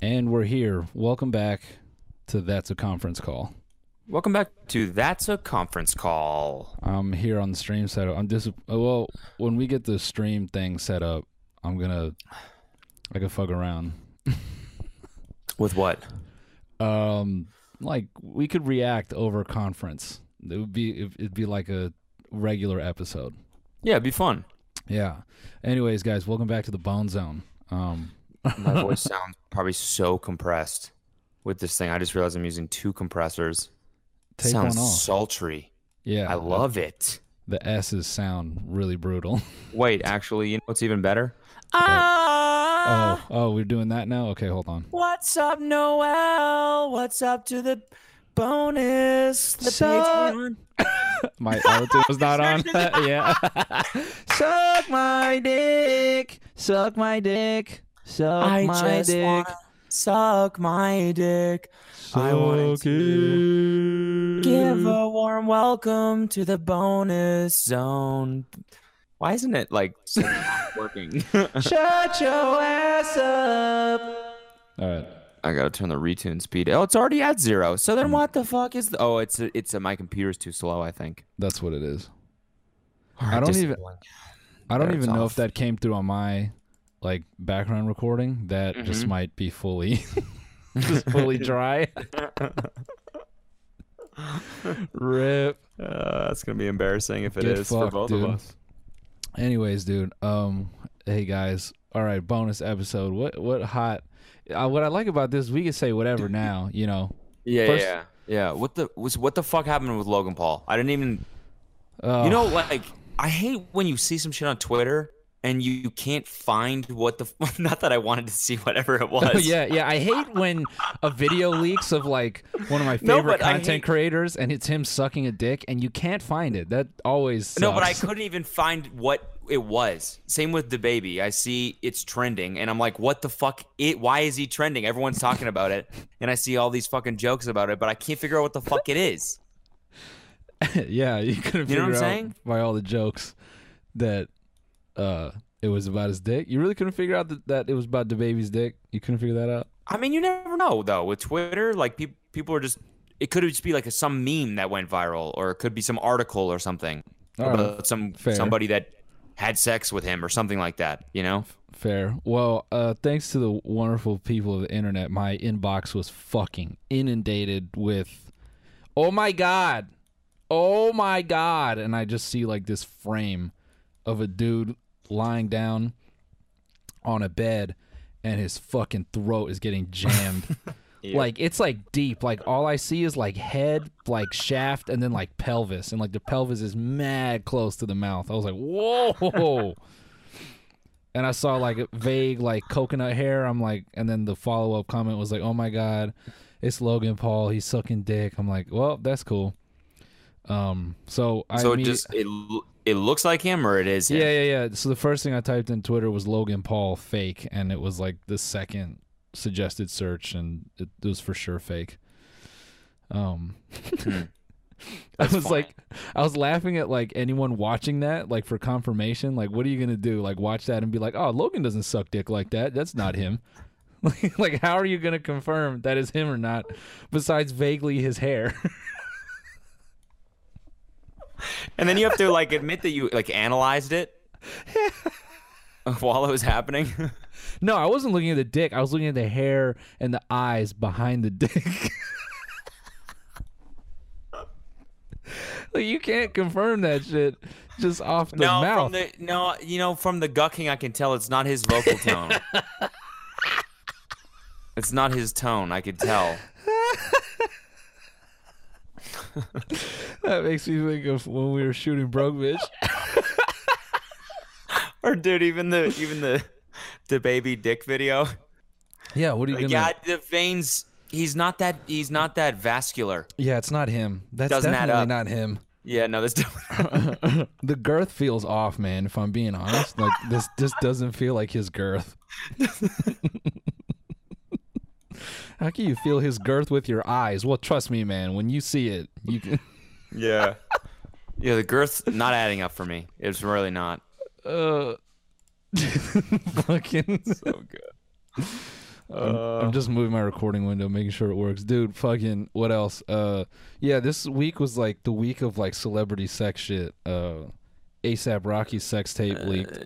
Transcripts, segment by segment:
And we're here. Welcome back to That's a Conference Call. Welcome back to That's a Conference Call. I'm here on the stream setup. I'm dis- well, when we get the stream thing set up, I'm gonna I can fuck around. With what? Um, like we could react over conference. It would be it'd be like a regular episode. Yeah, it'd be fun. Yeah. Anyways, guys, welcome back to the Bone Zone. Um, My voice sounds probably so compressed with this thing. I just realized I'm using two compressors. take sounds one off. sultry. yeah, I love it. the S's sound really brutal. Wait, actually, you know what's even better? Ah, oh, oh, we're doing that now. Okay, hold on. what's up, Noel? What's up to the bonus? The Suck. Patreon? My auto was not on. yeah. Suck my dick. Suck my dick. Suck I my just dick. wanna suck my dick. I wanted to it. Give a warm welcome to the bonus zone. Why isn't it like working? Shut your ass up. All right. I gotta turn the retune speed. Oh, it's already at zero. So then hmm. what the fuck is? The, oh, it's a, it's a, my computer's too slow. I think. That's what it is. I don't even- I don't even know off. if that came through on my like background recording. That just Mhm. might be fully just fully dry. Rip. Uh, that's gonna be embarrassing if it Get is for both dude. of us. Anyways, dude. Um, hey guys. All right, bonus episode. What what hot? Uh, what I like about this, we can say whatever now. You know. Yeah, First- yeah, yeah. What the was what the fuck happened with Logan Paul? I didn't even. Uh, You know, like I hate when you see some shit on Twitter and you, can't find what the. Not that I wanted to see whatever it was. Oh, yeah, yeah. I hate when a video leaks of like one of my favorite I content hate- creators, and it's him sucking a dick, and you can't find it. That always sucks. No, but I couldn't even find what it was. Same with the baby. I see it's trending, and I'm like, "What the fuck? It? Why is he trending? Everyone's talking about it, and I see all these fucking jokes about it, but I can't figure out what the fuck it is." yeah, you couldn't You know what I'm out saying? by all the jokes that uh it was about his dick. You really couldn't figure out that, that it was about the baby's dick. You couldn't figure that out. I mean, you never know though. With Twitter, like people, people are just. It could just be like a, some meme that went viral, or it could be some article or something All about right, some fair. somebody that had sex with him or something like that. You know? fair. Well, uh, thanks to the wonderful people of the internet, my inbox was fucking inundated with, "Oh my god, oh my god!" And I just see like this frame of a dude lying down on a bed, and his fucking throat is getting jammed. Like it's like deep. Like all I see is like head, like shaft, and then like pelvis, and like the pelvis is mad close to the mouth. I was like, whoa. and I saw like vague like coconut hair. I'm like, and then the follow up comment was like, oh my god, it's Logan Paul. He's sucking dick. I'm like, well, that's cool. Um, so I so it just it it looks like him or it is him? yeah, yeah, yeah. So the first thing I typed in Twitter was Logan Paul fake, and it was like the second suggested search, and it, was for sure fake. Um, Hmm. I was funny. like, I was laughing at like anyone watching that, like for confirmation. Like, what are you gonna do? Like, watch that and be like, oh, Logan doesn't suck dick like that. That's not him. like, how are you gonna confirm that is him or not? Besides vaguely his hair. And then you have to like admit that you like analyzed it while it was happening. No, I wasn't looking at the dick. I was looking at the hair and the eyes behind the dick. like you can't confirm that shit just off the no, mouth. from the no, you know, from the gucking, I can tell it's not his vocal tone. it's not his tone. I could tell. that makes me think of when we were shooting Broke Bitch. Or dude, even the even the the baby dick video. yeah, what are you Like, gonna? yeah, the veins. He's not that. He's not that vascular. Yeah, it's not him. That's Doesn't add definitely not him. Yeah, no, this the girth feels off, man. If I'm being honest, like this, this doesn't feel like his girth. How can you feel his girth with your eyes? Well, trust me, man. When you see it, you can. yeah. Yeah, the girth's not adding up for me. It's really not. Uh, fucking. So good. I'm, I'm just moving my recording window, making sure it works, dude. Fucking what else? Uh, yeah, this week was like the week of like celebrity sex shit. Uh, ASAP Rocky's sex tape leaked.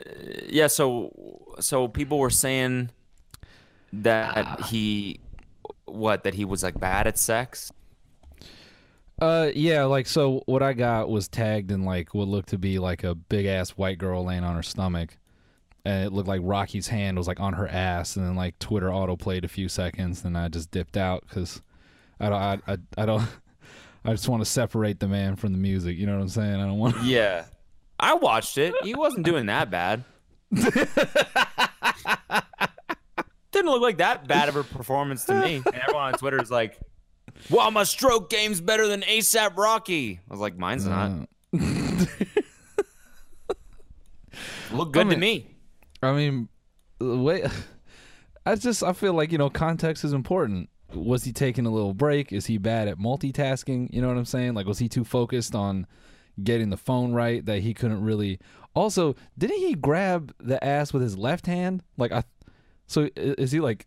Yeah, so so people were saying that he what that he was like bad at sex. Uh, yeah, like so. What I got was tagged in like what looked to be like a big ass white girl laying on her stomach, and it looked like Rocky's hand was like on her ass, and then like Twitter auto played a few seconds, and I just dipped out because I don't, I, I, I don't, I just want to separate the man from the music. You know what I'm saying? I don't want. Yeah. I watched it. He wasn't doing that bad. Didn't look like that bad of a performance to me. And everyone on Twitter is like, "Well, my stroke game's better than ASAP Rocky." I was like, "Mine's not." Mm. Look good I to me. I mean, wait. I just I feel like you know context is important. Was he taking a little break? Is he bad at multitasking? You know what I'm saying? Like, was he too focused on getting the phone right that he couldn't really? Also, didn't he grab the ass with his left hand? Like, I. So is he like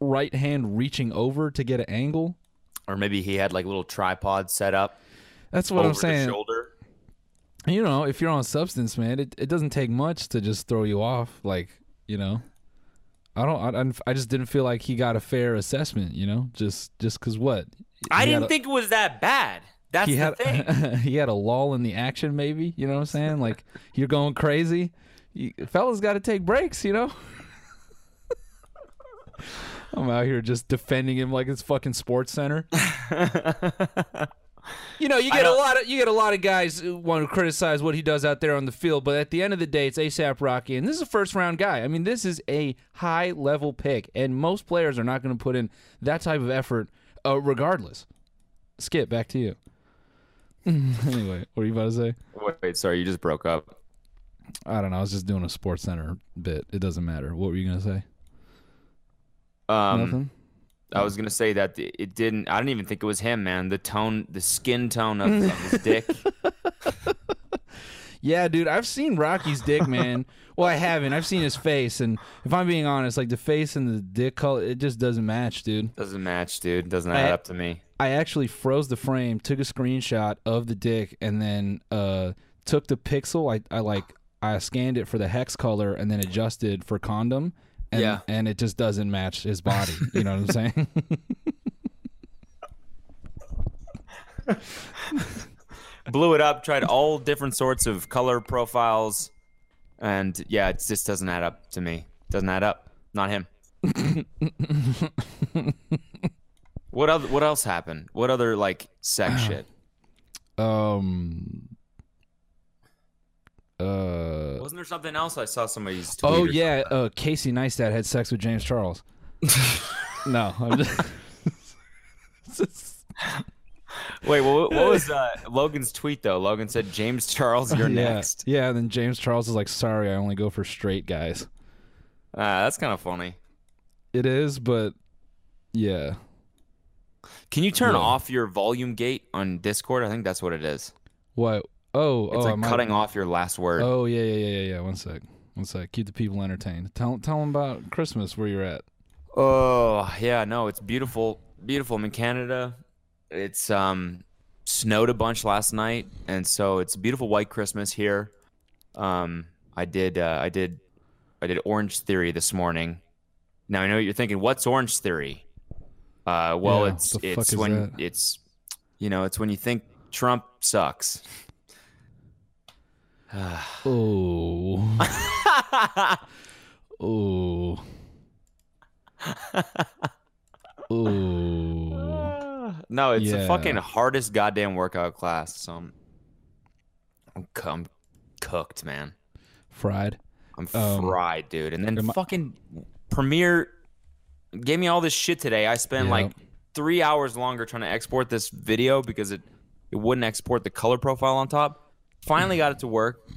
right hand reaching over to get an angle? Or maybe he had like a little tripod set up That's what over I'm saying. the shoulder. You know, if you're on substance, man, it, it doesn't take much to just throw you off. Like, you know, I don't, I, I- just didn't feel like he got a fair assessment. You know, just just because what? I He didn't a- think it was that bad. That's he the had thing. he had a lull in the action. Maybe you know what I'm saying? Like you're going crazy. You, fellas got to take breaks. You know. I'm out here just defending him like it's fucking Sports Center. You know, you get a lot of you get a lot of guys who want to criticize what he does out there on the field, but at the end of the day, it's ASAP Rocky, and this is a first round guy. I mean, this is a high level pick, and most players are not going to put in that type of effort, uh, regardless. Skip back to you. anyway, what are you about to say? Wait, wait, sorry, you just broke up. I don't know. I was just doing a Sports Center bit. It doesn't matter. What were you gonna say? Um, Nothing. I was gonna say that it didn't. I didn't even think it was him, man. The tone, the skin tone of, of his dick. Yeah, dude, I've seen Rocky's dick, man. well, I haven't. I've seen his face, and if I'm being honest, like the face and the dick color, it just doesn't match, dude. Doesn't match, dude. Doesn't I- add up to me. I actually froze the frame, took a screenshot of the dick, and then uh, took the pixel. I, I like I scanned it for the hex color, and then adjusted for condom. And, Yeah. and it just doesn't match his body. You know what I'm saying? Blew it up. Tried all different sorts of color profiles, and yeah, it just doesn't add up to me. Doesn't add up. Not him. what other? What else happened? What other like sex shit? um. Uh. Wasn't there something else I saw somebody's tweet? Oh yeah, uh, Casey Neistat had sex with James Charles. no, I'm just. Wait, what, what was uh, Logan's tweet though? Logan said, "James Charles, you're yeah, next." yeah. And then James Charles is like, "Sorry, I only go for straight guys." Ah, that's kind of funny. It is, but yeah. Can you turn Yeah. off your volume gate on Discord? I think that's what it is. What? Oh, It's oh, like might- cutting off your last word. Oh yeah, yeah, yeah, yeah, yeah. One sec, one sec. Keep the people entertained. Tell tell them about Christmas where you're at. Oh, yeah, no, it's beautiful, beautiful. I'm in Canada. It's um snowed a bunch last night, and so it's a beautiful white Christmas here. Um, I did, uh, I did, I did Orange Theory this morning. Now I know what you're thinking. What's Orange Theory? Uh, well, Yeah, it's what the fuck it's when that? it's you know it's when you think Trump sucks. Oh, oh, oh. no, it's the fucking hardest goddamn workout class. So I'm, I'm, I'm cooked, man. Fried. I'm Um, fried, dude. And then am I- fucking Premiere gave me all this shit today. I spent Yeah. like three hours longer trying to export this video because it it wouldn't export the color profile on top. Finally got it to work.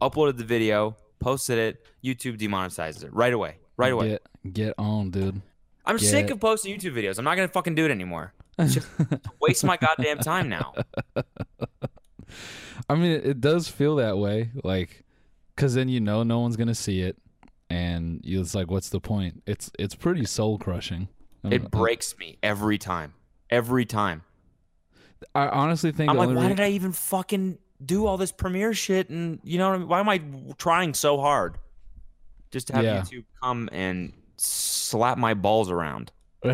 Uploaded the video, posted it. YouTube demonetizes it right away. Right away. Get get on, dude. I'm sick get- of posting YouTube videos. I'm not gonna fucking do it anymore. Just waste my goddamn time now. I mean, it, it does feel that way, like, cause then you know no one's gonna see it, and it's like, what's the point? It's it's pretty soul crushing. It breaks me every time. Every time. I honestly think I'm like, why re- did I even fucking do all this premiere shit? And you know, what I mean? why am I trying so hard just to have Yeah. YouTube come and slap my balls around?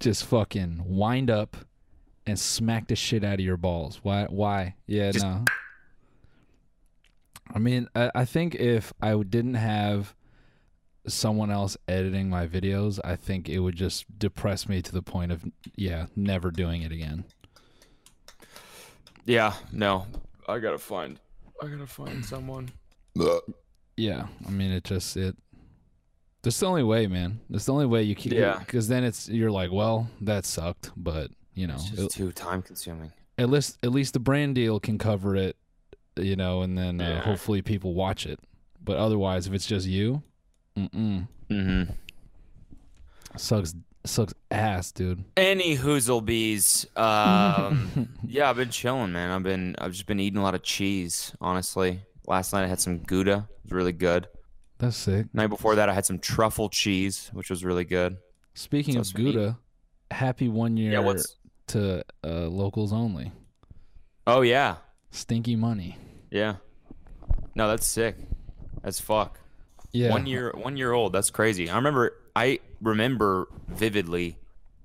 just fucking wind up and smack the shit out of your balls. Why? Why? Yeah, Just- no. I mean, I, I think if I didn't have someone else editing my videos, I think it would just depress me to the point of yeah, never doing it again. Yeah, no, I gotta find, I gotta find someone. Yeah, I mean, it just it. That's the only way, man. That's the only way you keep. Yeah. Because then it's you're like, well, that sucked, but you know, It's it- too time consuming. at least at least the brand deal can cover it, you know, and then uh, hopefully people watch it. But otherwise, if it's just you, mm Mm-hmm. sucks sucks ass, dude. Any hoozlebees. Um, yeah, I've been chilling, man. I've been, I've just been eating a lot of cheese. Honestly, last night I had some Gouda. It was really good. That's sick. Night before that, I had some truffle cheese, which was really good. Speaking So of. Gouda, happy one year Yeah, what's? to uh, locals only. Oh yeah, Stinky money. yeah. No, that's sick. That's fuck. Yeah. One year, one year old. That's crazy. I remember. I remember vividly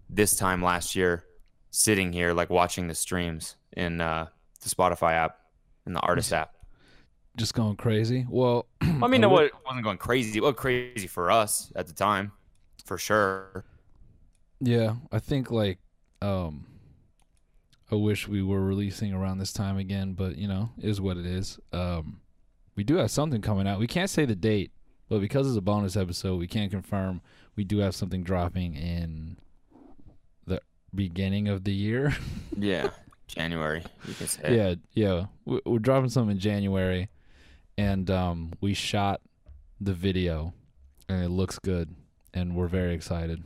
this time last year, sitting here like watching the streams in uh, the Spotify app, in the artist app. Just going crazy. Well, I mean, I would- it wasn't going crazy. It was crazy for us at the time, for sure. Yeah, I think like um I wish we were releasing around this time again, but you know, is what it is. Um we do have something coming out. We can't say the date, but because it's a bonus episode, we can't confirm we do have something dropping in the beginning of the year. Yeah, January. You can say. yeah, yeah. We- We're dropping something in January and um we shot the video and it looks good and we're very excited.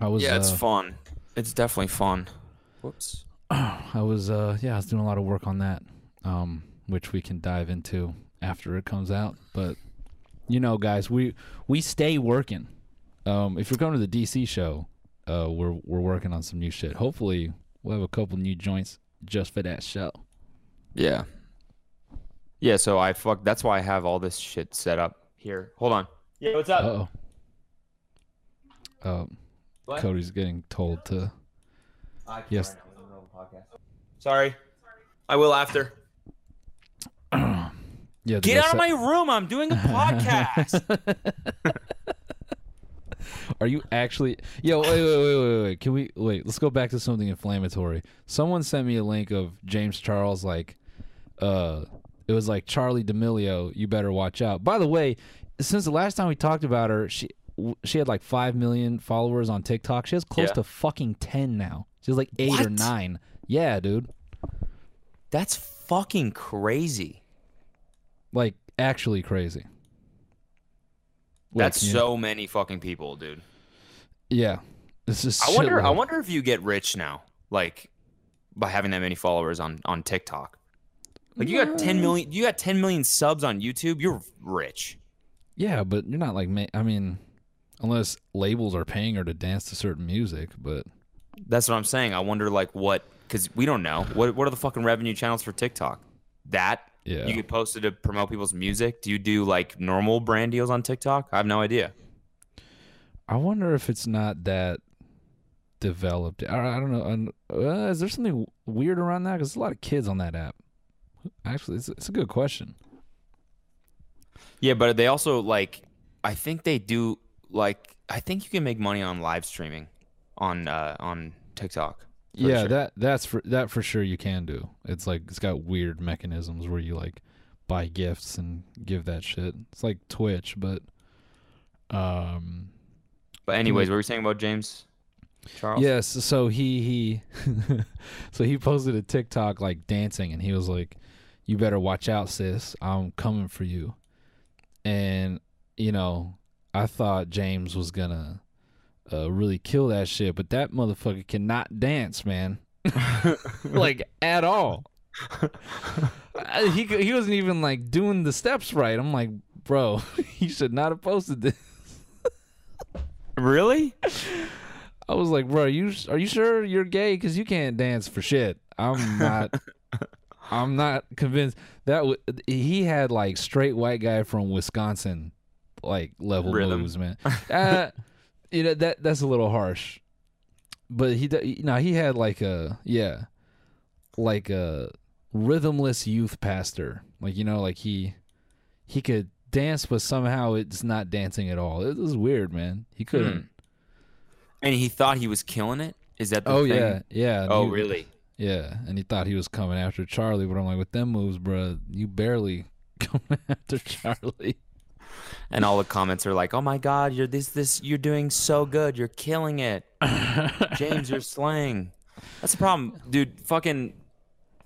I was yeah, it's uh, fun. It's definitely fun. Whoops. I was uh yeah, I was doing a lot of work on that. Um which we can dive into after it comes out, but you know guys, we we stay working. Um if you're coming to the DC show, uh we're we're working on some new shit. Hopefully we'll have a couple new joints just for that show. Yeah. Yeah, so I fuck. That's why I have all this shit set up here. Hold on. Yeah, what's up? Uh-oh. Um What? Cody's getting told to Yes. Sorry. I will after. Yeah, Get out of my room. I'm doing a podcast. Are you actually? Yo, wait, wait, wait, wait, wait. Can we wait? Let's go back to something inflammatory. Someone sent me a link of James Charles, like, uh, it was like Charli D'Amelio. You better watch out. By the way, since the last time we talked about her, she she had like five million followers on TikTok. She has close Yeah. to fucking ten now. She has like eight or nine. Yeah, dude. That's fucking crazy. Like actually crazy. That's so many fucking people, dude. Yeah. This is. I wonder. I wonder if you get rich now, like by having that many followers on on TikTok. Like you got 10 million. You got 10 million subs on YouTube. You're rich. Yeah, but you're not like I mean, unless labels are paying her to dance to certain music, but That's what I'm saying. I wonder like what because we don't know what what are the fucking revenue channels for TikTok. That yeah. you get posted to promote people's music. Do you do like normal brand deals on TikTok? I have no idea. I wonder if it's not that developed. I, I don't know. Uh, is there something weird around that? Because there's a lot of kids on that app. Actually, it's, it's a good question. Yeah, but they also like I think they do like I think you can make money on live streaming on uh on TikTok. Yeah, sure. that that's for that for sure you can do. It's like it's got weird mechanisms where you like buy gifts and give that shit. It's like Twitch, but um But anyways, what were you saying about James Charles? Yes, so he he so he posted a TikTok like dancing and he was like, You better watch out, sis. I'm coming for you. And, you know, I thought James was gonna uh, really kill that shit, but that motherfucker cannot dance, man. like at all. He he wasn't even like doing the steps right. I'm like, bro, you should not have posted this. Really? I was like, bro, you are you sure you're gay? Because you can't dance for shit. I'm not. I'm not convinced that w- he had like straight white guy from Wisconsin, like level Rhythm. moves, man. Uh, you know that that's a little harsh, but he you know he had like a yeah, like a rhythmless youth pastor. Like you know, like he he could dance, but somehow it's not dancing at all. It was weird, man. He hmm. couldn't. And he thought he was killing it. Is that the Oh thing? yeah, yeah. Oh he- really? Yeah, and he thought he was coming after Charli, but I'm like, with them moves, bro, you barely coming after Charli. And all the comments are like, "Oh my God, you're this this you're doing so good. You're killing it, James. You're slaying." That's the problem, dude. Fucking,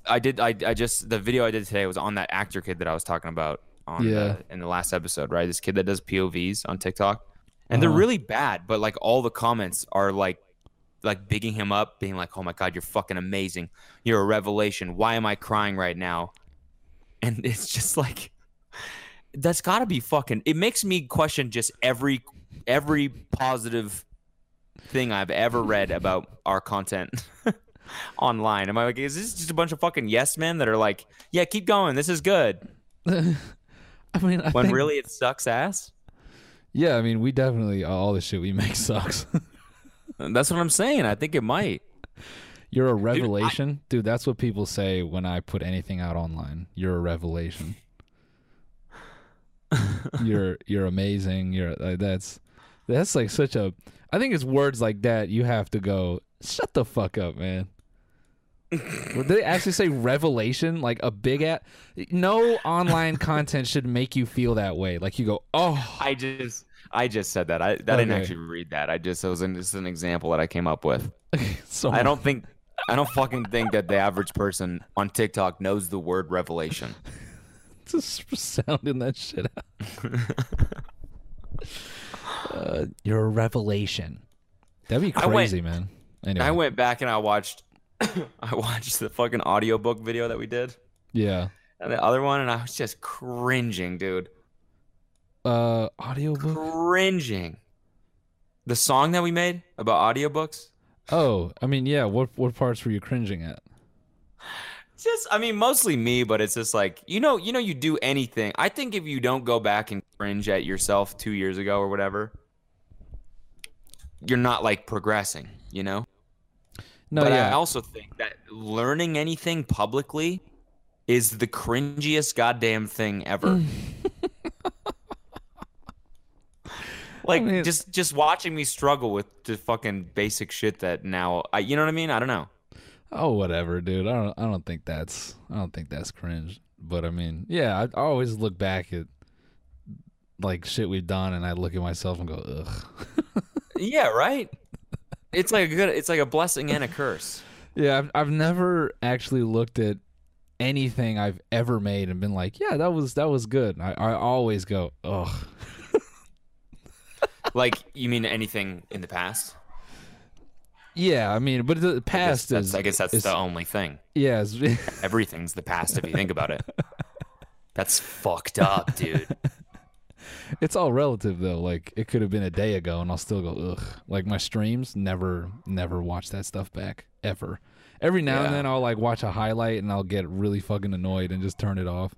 I did. I I just the video I did today was on that actor kid that I was talking about on Yeah. the, in the last episode, right? This kid that does POVs on TikTok, and they're Uh-huh. really bad. But like all the comments are like, like bigging him up, being like, "Oh my God, you're fucking amazing. You're a revelation. Why am I crying right now?" And it's just like that's got to be fucking it makes me question just every every positive thing i've ever read about our content online am i like is this just a bunch of fucking yes men that are like yeah keep going this is good I mean, I when think- really it sucks ass yeah. I mean, we definitely all the shit we make sucks. that's what i'm saying i think it might You're a revelation, dude, That's what people say when I put anything out online. You're a revelation. You're you're amazing. You're uh, that's that's like such a. I think it's words like that you have to go. Shut the fuck up, man. Would they actually say revelation like a big at? No online content should make you feel that way. Like you go, oh, i just i just said that i, I didn't actually read that i just it was an, just an example that i came up with so i don't think i don't fucking think that the average person on tiktok knows the word revelation just sounding that shit out. uh, you're a revelation. That'd be I went- crazy, man. Anyway, I went back and I watched I watched the fucking audiobook video that we did. yeah. And the other one and I was just cringing, dude. Uh, audiobook. Cringing. The song that we made about audiobooks? Oh, I mean, yeah. What what parts were you cringing at? Just I mean mostly me, but it's just like you know, you know you do anything. I think if you don't go back and cringe at yourself 2 years ago or whatever, you're not like progressing, you know? No, but yeah. I also think that learning anything publicly is the cringiest goddamn thing ever. like mean- just just watching me struggle with the fucking basic shit that now I you know what I mean? I don't know. Oh, whatever, dude. I don't. I don't think that's. I don't think that's cringe. But I mean, yeah. I, I always look back at like shit we've done, and I look at myself and go, ugh. Yeah, right? It's like a good it's like a blessing and a curse. Yeah, I've I've never actually looked at anything I've ever made and been like, yeah, that was that was good. I, I always go, ugh. Like you mean anything in the past? Yeah, I mean, but the past that's, is I guess that's the only thing. yeah, it's, Everything's the past if you think about it. That's fucked up, dude. it's all relative though. Like it could have been a day ago, and I'll still go, ugh. Like my streams, never never watch that stuff back ever. Every now and then I'll like watch a highlight and I'll get really fucking annoyed and just turn it off.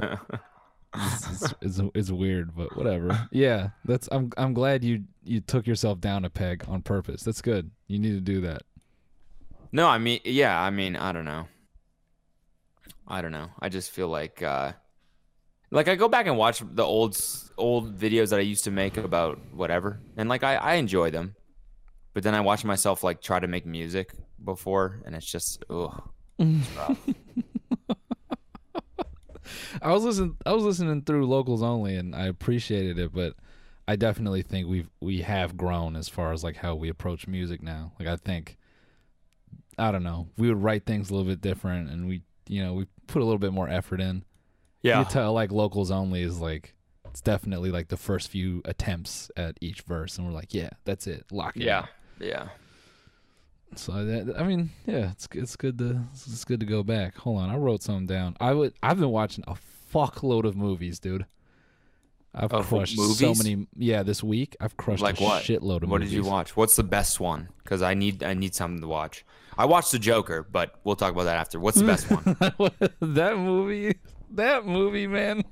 it's, it's, it's, weird, but whatever. Yeah, that's I'm I'm glad you you took yourself down a peg on purpose. That's good. You need to do that. No, I mean, yeah, I mean, I don't know. I don't know. I just feel like, uh, like I go back and watch the old old videos that I used to make about whatever, and like I, I enjoy them, but then I watch myself like try to make music before, and it's just, ugh. It's. I was listening I was listening through locals only and I appreciated it, but I definitely think we've we have grown as far as like how we approach music now. Like I think I don't know, we would write things a little bit different and we you know, we put a little bit more effort in. Yeah, can tell like locals only is like it's definitely like the first few attempts at each verse and we're like, yeah, that's it. Lock it. in. yeah, yeah. So that, I mean, yeah, it's it's good to it's good to go back. Hold on, I wrote something down. I would I've been watching a fuckload of movies, dude. I've Of crushed so many. Yeah, this week I've crushed Like a what? shitload of movies. What movies. did you watch? What's the best one? Because I need I need something to watch. I watched The Joker, but we'll talk about that after. What's the best one? that movie, that movie, man.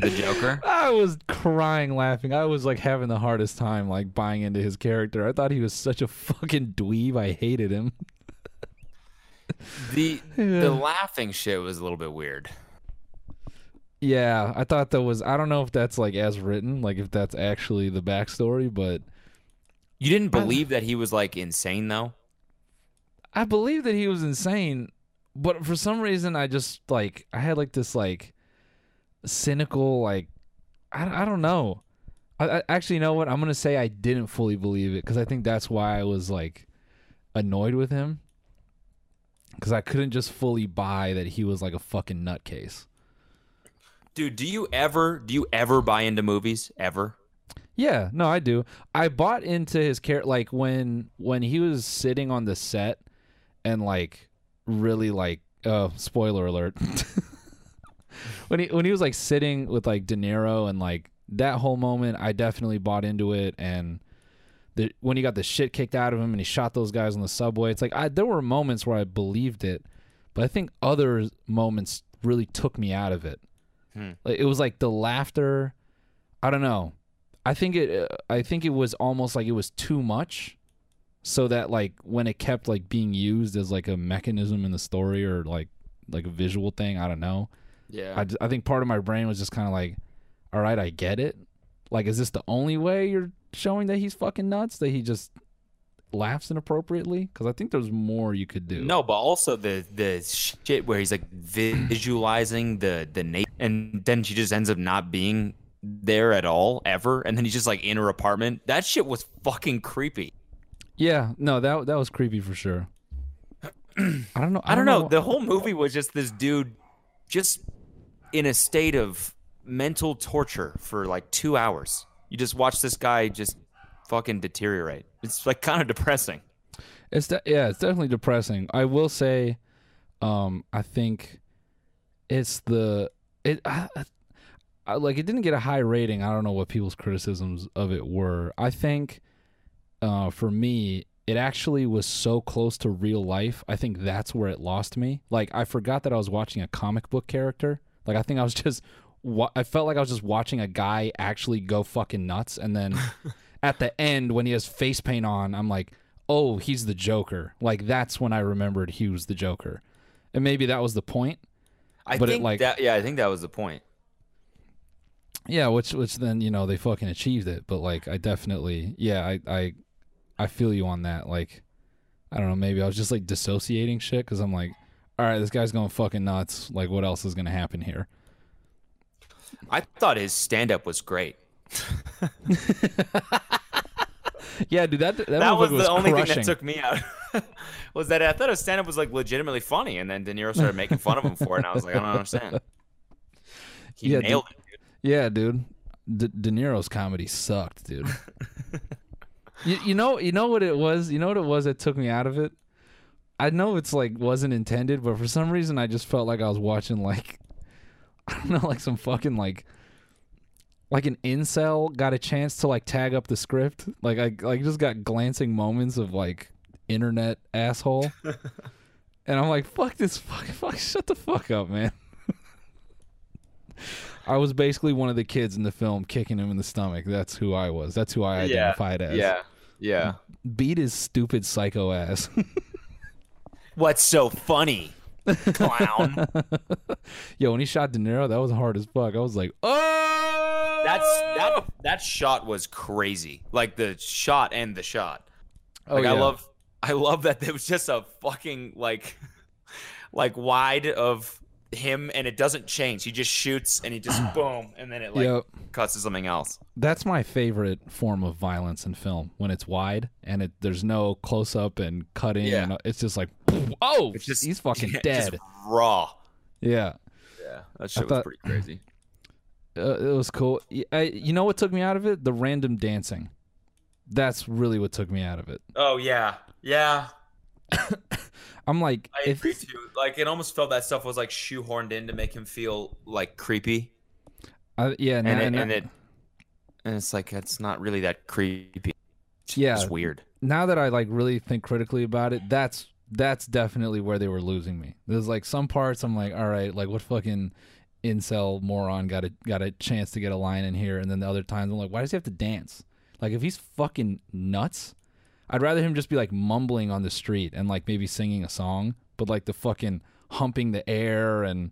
The Joker. I was crying laughing. I was like having the hardest time like buying into his character. I thought he was such a fucking dweeb. I hated him. The Yeah. the laughing shit was a little bit weird. Yeah, I thought that was. I don't know if that's like as written, like if that's actually the backstory, but You didn't believe that he was like insane though. I believe that he was insane. But for some reason, I just like I had like this like cynical like I, I don't know. I, I actually you know what I'm gonna say I didn't fully believe it because I think that's why I was like annoyed with him because I couldn't just fully buy that he was like a fucking nutcase. Dude, do you ever do you ever buy into movies ever? Yeah, no, I do. I bought into his character like when when he was sitting on the set and like really like uh spoiler alert. when he when he was like sitting with like De Niro and like that whole moment I definitely bought into it and the when he got the shit kicked out of him and he shot those guys on the subway, it's like I there were moments where I believed it, but I think other moments really took me out of it. Hmm. Like it was like the laughter. I don't know. I think it. Uh, I think it was almost like it was too much, so that like when it kept like being used as like a mechanism in the story or like like a visual thing. I don't know. Yeah. I think part of my brain was just kind of like, all right, I get it. Like, is this the only way you're showing that he's fucking nuts? That he just laughs inappropriately? Because I think there's more you could do. No, but also the the shit where he's like visualizing the the na- and then she just ends up not being there at all ever, and then he's just like in her apartment. That shit was fucking creepy. Yeah, no, that that was creepy for sure. I don't know. I don't know. The whole movie was just this dude, just in a state of mental torture for like two hours. You just watch this guy just fucking deteriorate. It's like kind of depressing. It's de- yeah, it's definitely depressing. I will say, um, I think it's the it I, I- like it didn't get a high rating. I don't know what people's criticisms of it were. I think, uh, for me, it actually was so close to real life. I think that's where it lost me. Like I forgot that I was watching a comic book character. Like I think I was just. wa- I felt like I was just watching a guy actually go fucking nuts, and then at the end when he has face paint on, I'm like, oh, he's the Joker. Like that's when I remembered he was the Joker, and maybe that was the point. I But it, think like- that yeah, I think that was the point. Yeah, which which then you know they fucking achieved it. But like I definitely yeah I I I feel you on that. Like I don't know maybe I was just like dissociating shit because I'm like, all right, this guy's going fucking nuts. Like what else is gonna happen here? I thought his stand up was great. Yeah, dude, that that, That was the only crushing. thing that took me out. was that I thought his stand up was like legitimately funny, and then De Niro started making fun of him for it, and I was like, I don't understand. He Yeah, dude. nailed it. Dude. Yeah, dude. De-, De Niro's comedy sucked, dude. you, you know, you know what it was. You know what it was that took me out of it. I know it's like wasn't intended, but for some reason I just felt like I was watching like I don't know, like some fucking like like an incel got a chance to like tag up the script. Like I like just got glancing moments of like internet asshole. and I'm like, fuck this fuck fuck shut the fuck up, man. I was basically one of the kids in the film kicking him in the stomach. That's who I was. That's who I identified as. Yeah, yeah. Beat his stupid psycho ass. What's so funny, clown? Yo, when he shot De Niro, that was hard as fuck. I was like, oh, That's that. That shot was crazy. Like the shot and the shot. Oh, Like yeah. I love. I love that there was just a fucking like, like wide of him, and it doesn't change. He just shoots, and he just boom, and then it like Yep. cuts to something else. That's my favorite form of violence in film when it's wide and it there's no close up and cutting. Yeah. And it's just like, oh, It's just he's fucking yeah, dead. just raw. yeah. Yeah, that shit was thought- pretty crazy. Uh, it was cool. Y- I, you know what took me out of it? The random dancing. That's really what took me out of it. Oh yeah, Yeah, I'm like, I if agree too. Like it almost felt that stuff was like shoehorned in to make him feel like creepy, I, yeah, and and, it, and, and it and it's like it's not really that creepy. It's Yeah. just weird. now that I like really think critically about it, that's that's definitely where they were losing me. There's like some parts I'm like, all right, like what fucking incel moron got a got a chance to get a line in here, and then the other times I'm like, why does he have to dance? Like if he's fucking nuts, I'd rather him just be like mumbling on the street and like maybe singing a song, but like the fucking humping the air and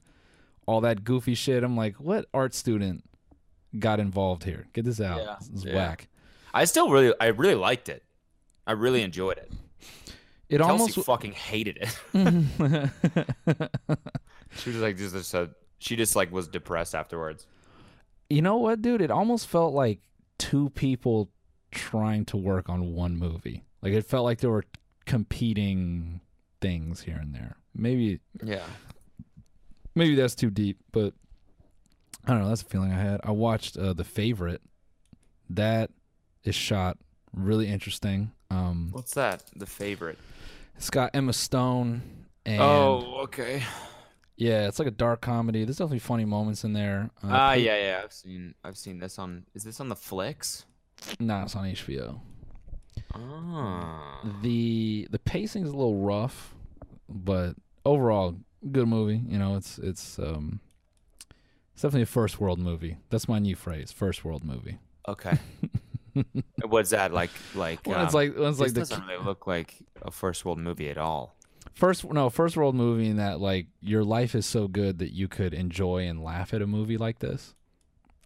all that goofy shit. I'm like, what art student got involved here? Get this out. Yeah. This is Yeah. whack. I still really, I really liked it. I really enjoyed it. It Kelsey almost fucking hated it. she was like, just just a, she just like was depressed afterwards. You know what, dude? It almost felt like two people trying to work on one movie. Like it felt like there were competing things here and there. Maybe Yeah. maybe that's too deep, but I don't know. That's a feeling I had. I watched uh, The Favorite. That is shot really interesting. Um, What's that? The favorite? it's got Emma Stone and oh, okay. yeah, it's like a dark comedy. There's definitely funny moments in there. Uh, Ah, yeah, yeah. I've seen, I've seen this on. Is this on the flicks? Nah, it's on HBO. Ah. the the pacing is a little rough, but overall good movie. You know, it's it's um it's definitely a first world movie. That's my new phrase, first world movie. Okay. What's that like? Like Well, it's um, like it's this the doesn't really look like a first world movie at all. first no first world movie in that like your life is so good that you could enjoy and laugh at a movie like this.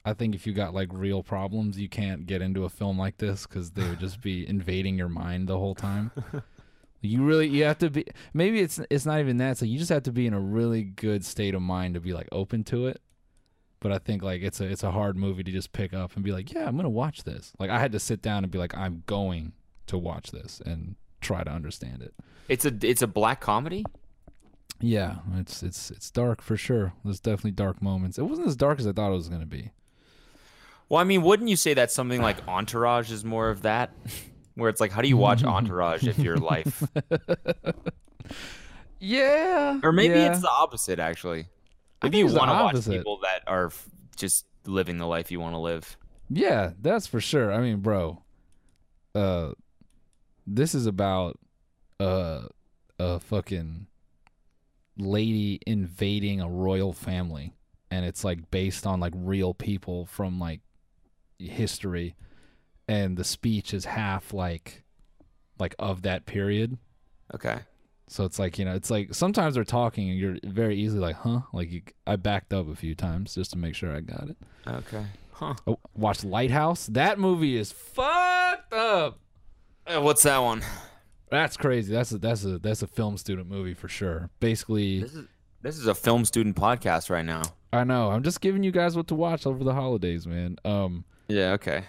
I think if you got like real problems, you can't get into a film like this because they would just be invading your mind the whole time. you really you have to be maybe it's it's not even that. So like you just have to be in a really good state of mind to be like open to it. But I think like it's a it's a hard movie to just pick up and be like, yeah, I'm gonna watch this. Like I had to sit down and be like, I'm going to watch this and try to understand it. It's a it's a black comedy. Yeah, it's it's it's dark for sure. There's definitely dark moments. It wasn't as dark as I thought it was gonna be. Well, I mean, wouldn't you say that something like Entourage is more of that? Where it's like, how do you watch Entourage if your life, Yeah, or maybe yeah. it's the opposite actually. Maybe you want to watch people that are f- just living the life you want to live. Yeah, that's for sure. I mean, bro, uh, this is about uh, a fucking lady invading a royal family, and it's like based on like real people from like history, and the speech is half like like of that period. Okay. So it's like you know, it's like sometimes they're talking and you're very easily like, huh? Like you, I backed up a few times just to make sure I got it. Okay. Huh. I watched Lighthouse. That movie is fucked up. Uh, what's that one? That's crazy. That's a that's a that's a film student movie for sure. Basically, This is this is a film student podcast right now. I know. I'm just giving you guys what to watch over the holidays, man. Um, Yeah. Okay.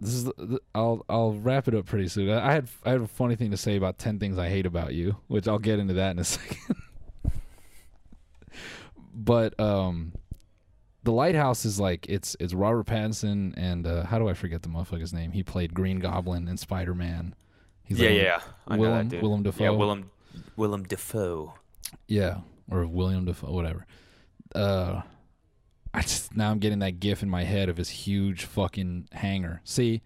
this is the, I'll I'll wrap it up pretty soon. I I had I had a funny thing to say about ten things I hate about you, which I'll get into that in a second. but um, the lighthouse is like it's it's Robert Pattinson and uh, how do I forget the motherfucker's name? He played Green Goblin and Spider Man. He's yeah, like- yeah. I know Willem- that dude. Willem Dafoe? Yeah, Willem Willem Dafoe. Yeah, or William Defoe, whatever. Uh, I just now I'm getting that gif in my head of his huge fucking hanger. See,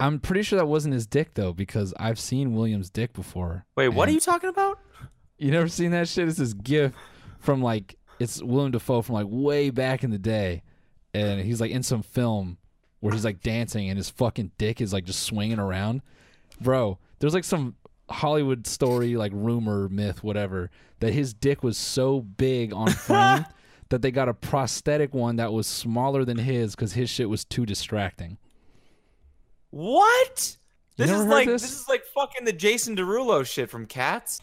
I'm pretty sure that wasn't his dick though, because I've seen William's dick before. Wait, what are you talking about? You never seen that shit? It's this gif from like it's William Defoe from like way back in the day, and he's like in some film where he's like dancing and his fucking dick is like just swinging around. Bro, there's like some Hollywood story, like rumor, myth, whatever, that his dick was so big on frame that they got a prosthetic one that was smaller than his because his shit was too distracting. What? This is like this? this is like fucking the Jason Derulo shit from Cats.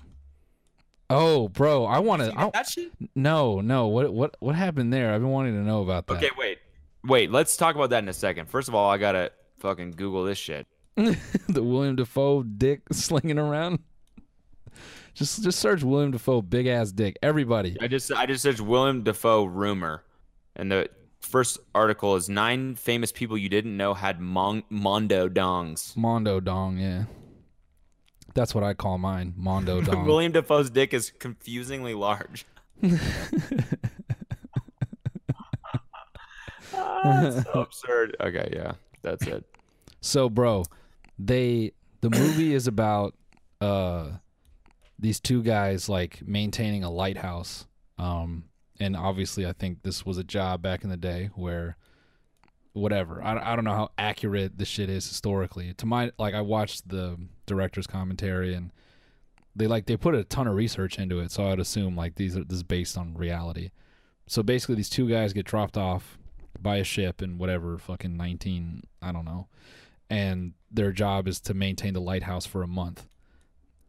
Oh, bro, I want to. that shit? No, no. What what what happened there? I've been wanting to know about that. Okay, wait, wait. Let's talk about that in a second. First of all, I gotta fucking Google this shit. the William Defoe dick slinging around. Just just search William Defoe big ass dick. Everybody. I just I just searched Willem Dafoe rumor, and the first article is nine famous people you didn't know had mon- mondo dongs. Mondo dong, yeah. That's what I call mine, Mondo Dong. William Defoe's dick is confusingly large. Ah, that's so absurd. Okay, yeah, that's it. So, bro, they the movie is about uh these two guys like maintaining a lighthouse. Um and obviously I think this was a job back in the day where whatever. I, I don't know how accurate this shit is historically. To my like I watched the director's commentary and they like they put a ton of research into it, so I'd assume like these are this is based on reality. So basically these two guys get dropped off by a ship in whatever fucking 19 I don't know and their job is to maintain the lighthouse for a month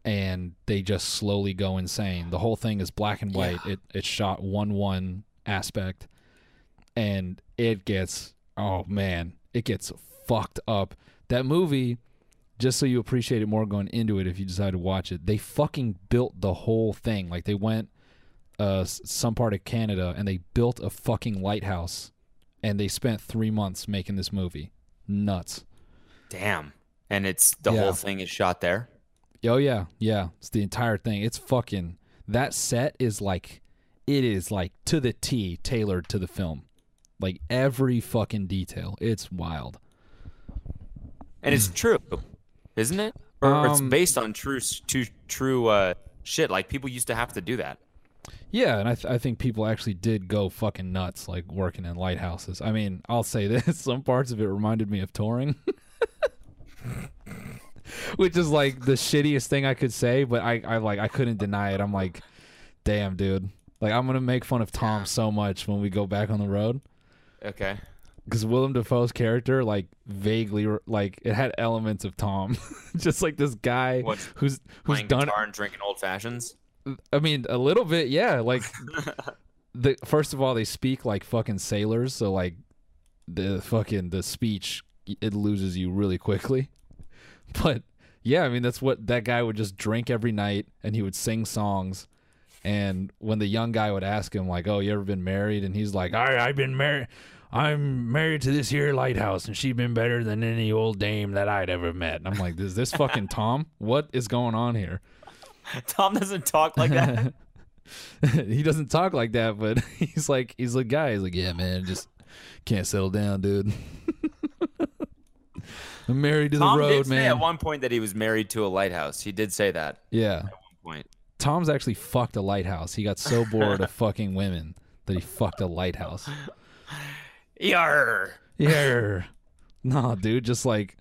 and they just slowly go insane the whole thing is black and white Yeah. it it's shot 1-1 aspect and it gets oh man it gets fucked up that movie just so you appreciate it more going into it if you decide to watch it they fucking built the whole thing like they went uh some part of Canada and they built a fucking lighthouse and they spent 3 months making this movie nuts Damn. And it's the Yeah. whole thing is shot there. Oh yeah, yeah. It's the entire thing. It's fucking that set is like it is like to the T tailored to the film. Like every fucking detail. It's wild. And it's true, isn't it? Or it's Um, based on true, true, true uh, shit. Like people used to have to do that. Yeah, and I th- I think people actually did go fucking nuts like working in lighthouses. I mean, I'll say this, some parts of it reminded me of touring. Which is like the shittiest thing I could say, but I, I like I couldn't deny it. I'm like, damn, dude. Like I'm gonna make fun of Tom so much when we go back on the road. Okay. because Willem Dafoe's character like vaguely like it had elements of Tom, just like this guy who's who's done. guitar and drinking old fashions. I mean, a little bit, yeah. Like the first of all, they speak like fucking sailors, so like the fucking the speech it loses you really quickly. But yeah, I mean that's what that guy would just drink every night, and he would sing songs. And when the young guy would ask him like, "Oh, you ever been married?" and he's like, "I I've been married." I'm married to this here lighthouse, and she's been better than any old dame that I'd ever met. And I'm like, is this fucking Tom? What is going on here? Tom doesn't talk like that. he doesn't talk like that, but he's like he's a guy. He's like, yeah, man, just can't settle down, dude. I'm married to the Tom did road, say man. at one point that he was married to a lighthouse. He did say that yeah, at one point. Tom's actually fucked a lighthouse. He got so bored of fucking women that he fucked a lighthouse. Yar. Yeah, no, dude, just like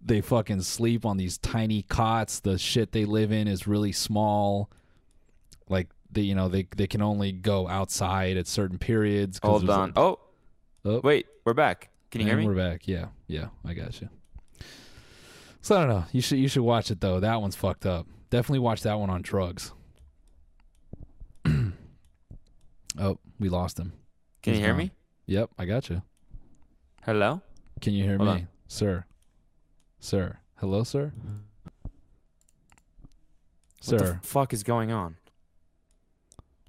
they fucking sleep on these tiny cots. The shit they live in is really small. Like they, you know, they they can only go outside at certain periods. Hold on. Oh, Oh. wait. We're back. Can you hear me? We're back. Yeah, yeah, I got you. So I don't know. You should you should watch it though. That one's fucked up. Definitely watch that one on drugs. oh, we lost him. Can you hear gone. me? Yep, I got you. Hello? Can you hear Hold me, on. sir? Sir, hello, sir. What Sir, the fuck is going on?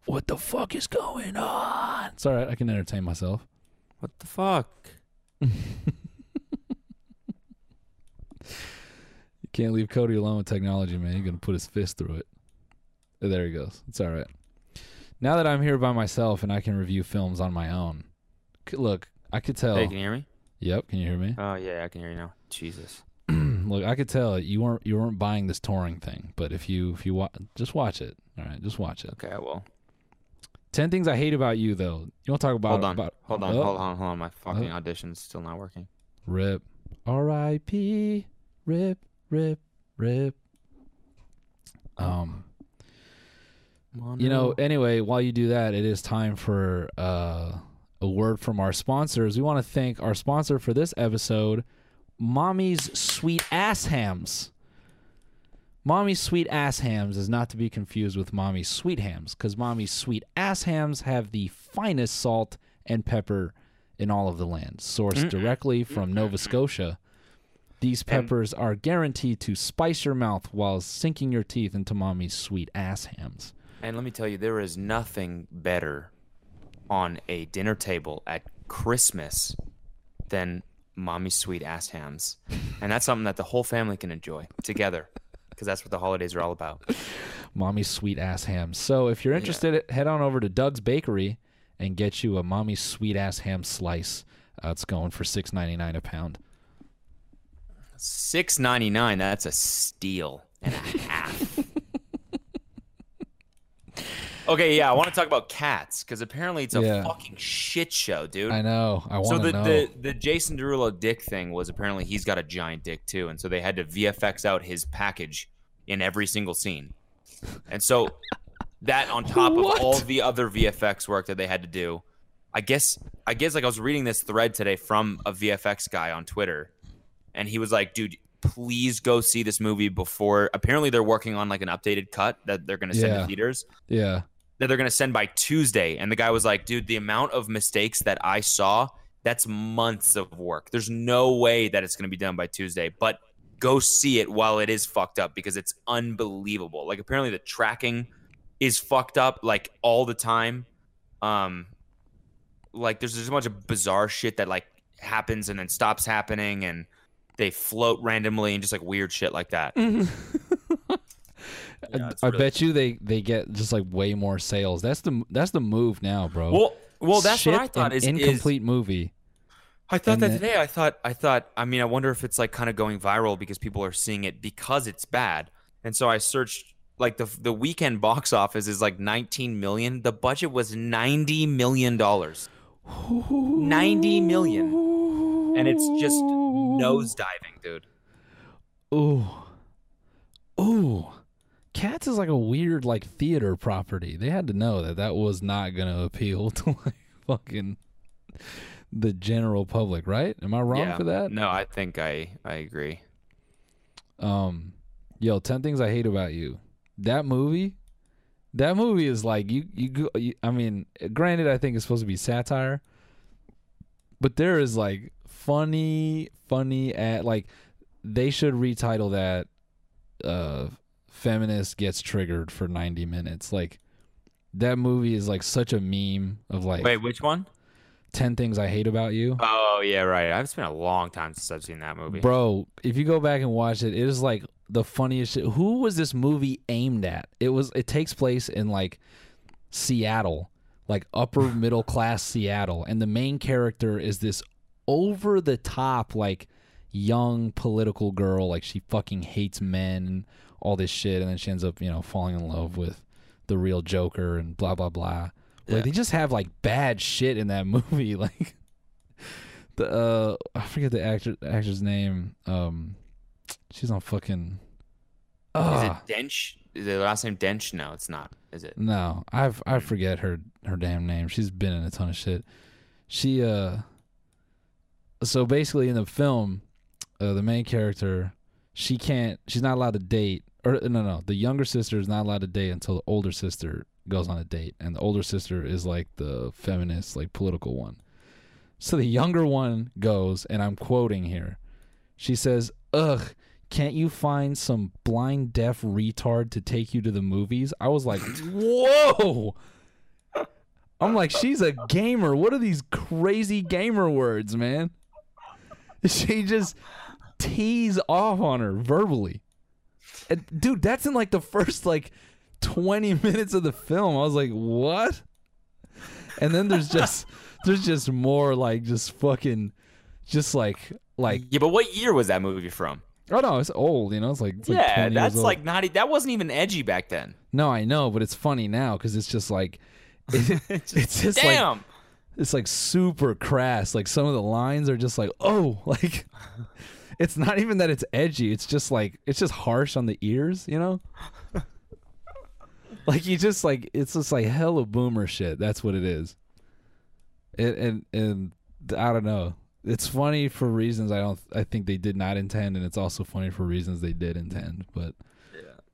what the fuck is going on? It's all right. I can entertain myself. What the fuck? You can't leave Cody alone with technology, man. You're gonna put his fist through it. Oh, There he goes. It's all right. Now that I'm here by myself and I can review films on my own, look, I could tell. Hey, can you hear me? Yep, can you hear me? Oh yeah, I can hear you now. Jesus. look, I could tell you weren't you weren't buying this touring thing, but if you if you wa- just watch it, all right, just watch it. Okay, I will. Ten things I hate about you, though. You want to talk about? Hold on. About, Hold on. Oh, Hold on. Hold on. My oh. fucking audition's still not working. Rip. R.I.P. Rip. Rip. Rip. Um. You know, anyway, while you do that, it is time for uh, a word from our sponsors. We want to thank our sponsor for this episode, Mommy's Sweet Ass Hams. Mommy's Sweet Ass Hams is not to be confused with Mommy's Sweet Hams, because Mommy's Sweet Ass Hams have the finest salt and pepper in all of the land, sourced directly from Nova Scotia. These peppers are guaranteed to spice your mouth while sinking your teeth into Mommy's Sweet Ass Hams. And let me tell you, there is nothing better on a dinner table at Christmas than mommy's sweet ass hams. And that's something that the whole family can enjoy together. because that's what the holidays are all about. Mommy's sweet ass hams. So if you're interested, head on over to Doug's Bakery and get you a Mommy's sweet ass ham slice. Uh, it's going for six ninety nine a pound. Six ninety nine. That's a steal and a half. okay, yeah, I want to talk about cats because apparently it's a Yeah. fucking shit show, dude. I know. I want so to the, know. the the Jason Derulo dick thing was apparently he's got a giant dick too, and so they had to VFX out his package in every single scene, and so that on top What? of all the other VFX work that they had to do, I guess I guess like I was reading this thread today from a VFX guy on Twitter, and he was like, "Dude, please go see this movie before." Apparently, they're working on like an updated cut that they're going to send Yeah. to theaters yeah. that they're going to send by Tuesday. And the guy was like, dude, the amount of mistakes that I saw, that's months of work. There's no way that it's going to be done by Tuesday. But go see it while it is fucked up because it's unbelievable. Like apparently the tracking is fucked up like all the time. Um like there's just a bunch of bizarre shit that like happens and then stops happening and they float randomly and just like weird shit like that. Yeah, it's I really- bet you they they get just like way more sales. That's the that's the move now, bro. Well, well, that's what I thought an is is- incomplete movie. I thought And that today. I thought, I thought, I mean, I wonder if it's like kind of going viral because people are seeing it because it's bad. And so I searched like the the weekend box office is like 19 million. The budget was 90 million dollars. 90 million. And it's just nosediving, dude. Ooh. Ooh. Cats is like a weird like theater property. They had to know that that was not going to appeal to like fucking the general public, right? Am I wrong yeah. for that? No, I think I I agree. Um yo, 10 things I hate about you. That movie that movie is like you you, go, you I mean, granted I think it's supposed to be satire, but there is like funny funny at like they should retitle that uh feminist gets triggered for 90 minutes like that movie is like such a meme of like Wait, which one? 10 things i hate about you Oh yeah, right. I've spent a long time since I've seen that movie. bro if you go back and watch it it is like the funniest shit who was this movie aimed at it was it takes place in like seattle like upper middle class seattle and the main character is this over the top like young political girl like she fucking hates men and all this shit and then she ends up you know falling in love with the real joker and blah blah blah like Yeah. they just have like bad shit in that movie like the uh i forget the actor actor's name um she's on fucking Is Ah, it Dench? Is the last name Dench? No, it's not. Is it? no i've i forget her her damn name she's been in a ton of shit she uh so basically in the film uh, the main character she can't she's not allowed to date or no no the younger sister is not allowed to date until the older sister goes on a date and the older sister is like the feminist like political one. So the younger one goes and i'm quoting here. She says ugh can't you find some blind deaf retard to take you to the movies? I was like whoa! I'm like she's a gamer. What are these crazy gamer words man she just tease off on her verbally. And, dude, that's in like the first like 20 minutes of the film. I was like, "What?" And then there's just there's just more like just fucking just like like Yeah, but what year was that movie from? oh no, it's old, you know. It's like, it's like yeah, 20 years that's like not. That wasn't even edgy back then. No, I know, but it's funny now cuz it's just like it- it's just like Damn. It's like super crass. Like some of the lines are just like, oh, like it's not even that it's edgy. It's just like it's just harsh on the ears, you know? like you just like it's just like hella boomer shit. That's what it is. It, and and I don't know. It's funny for reasons I don't. I think they did not intend, and it's also funny for reasons they did intend. But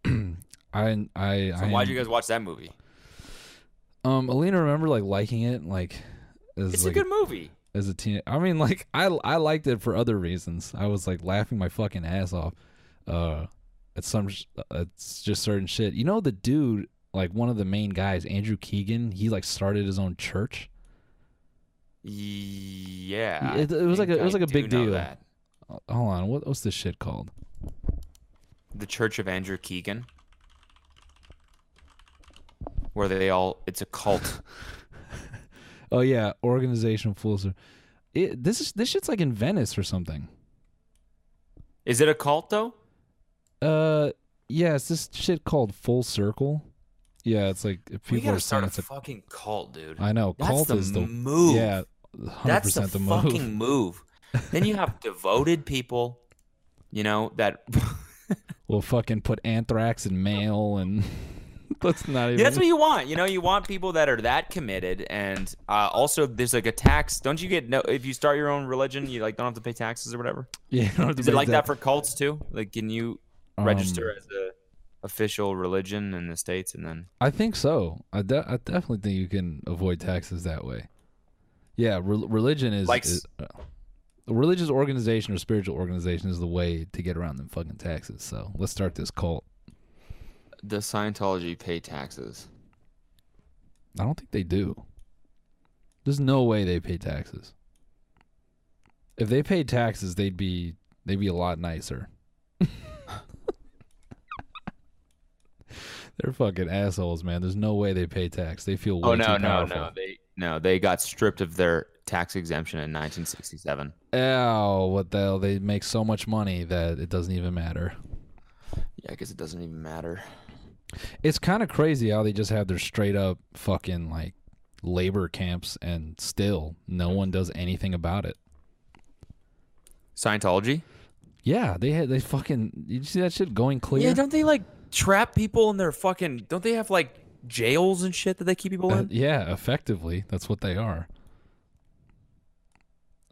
yeah, I I So I why'd you guys watch that movie? um Alina remember like liking it like as It's like a good movie. as a teen. I mean, like I I liked it for other reasons. I was like laughing my fucking ass off. Uh, at some it's just certain shit. You know the dude, like one of the main guys, Andrew Keegan. He like started his own church. Yeah, It- it was like a- it was like a big deal. That. Uh, Hold on, what what's this shit called? the Church of Andrew Keegan, where they all it's a cult. Oh yeah, organization fools. It, this is this shit's like in Venice or something. Is it a cult though? Uh, yeah, it's this shit called Full Circle. Yeah, it's like if We people gotta are start a it's a. fucking cult, dude. I know That's cult the is the move. Yeah, hundred That's the, the, move. fucking move. then you have devoted people, you know that. We'll fucking put anthrax in mail and let's not even. Yeah, that's what you want. You know, you want people that are that committed, and uh, also there's like a tax. Don't you get no? If you start your own religion, you like don't have to pay taxes or whatever. yeah, you don't have to Is it like ta- that for cults too? Like, can you register Um, as a official religion in the states, and then I think so. I, de- I definitely think you can avoid taxes that way. Yeah, re- religion is, Like is uh, a religious organization or spiritual organization is the way to get around them fucking taxes. So let's start this cult. Does Scientology pay taxes? I don't think they do. There's no way they pay taxes. If they paid taxes, they'd be they'd be a lot nicer. They're fucking assholes, man. There's no way they pay tax. They feel oh, way Oh no, too no, no. They no, they got stripped of their tax exemption in 1967. Oh, what the hell? They make so much money that it doesn't even matter. Yeah, I guess it doesn't even matter. It's kind of crazy how they just have their straight up fucking like labor camps and still no one does anything about it. Scientology? Yeah, they had they fucking you see that shit going clear? Yeah, don't they like trap people in their fucking? Don't they have like jails and shit that they keep people Uh, in? yeah, effectively, that's what they are.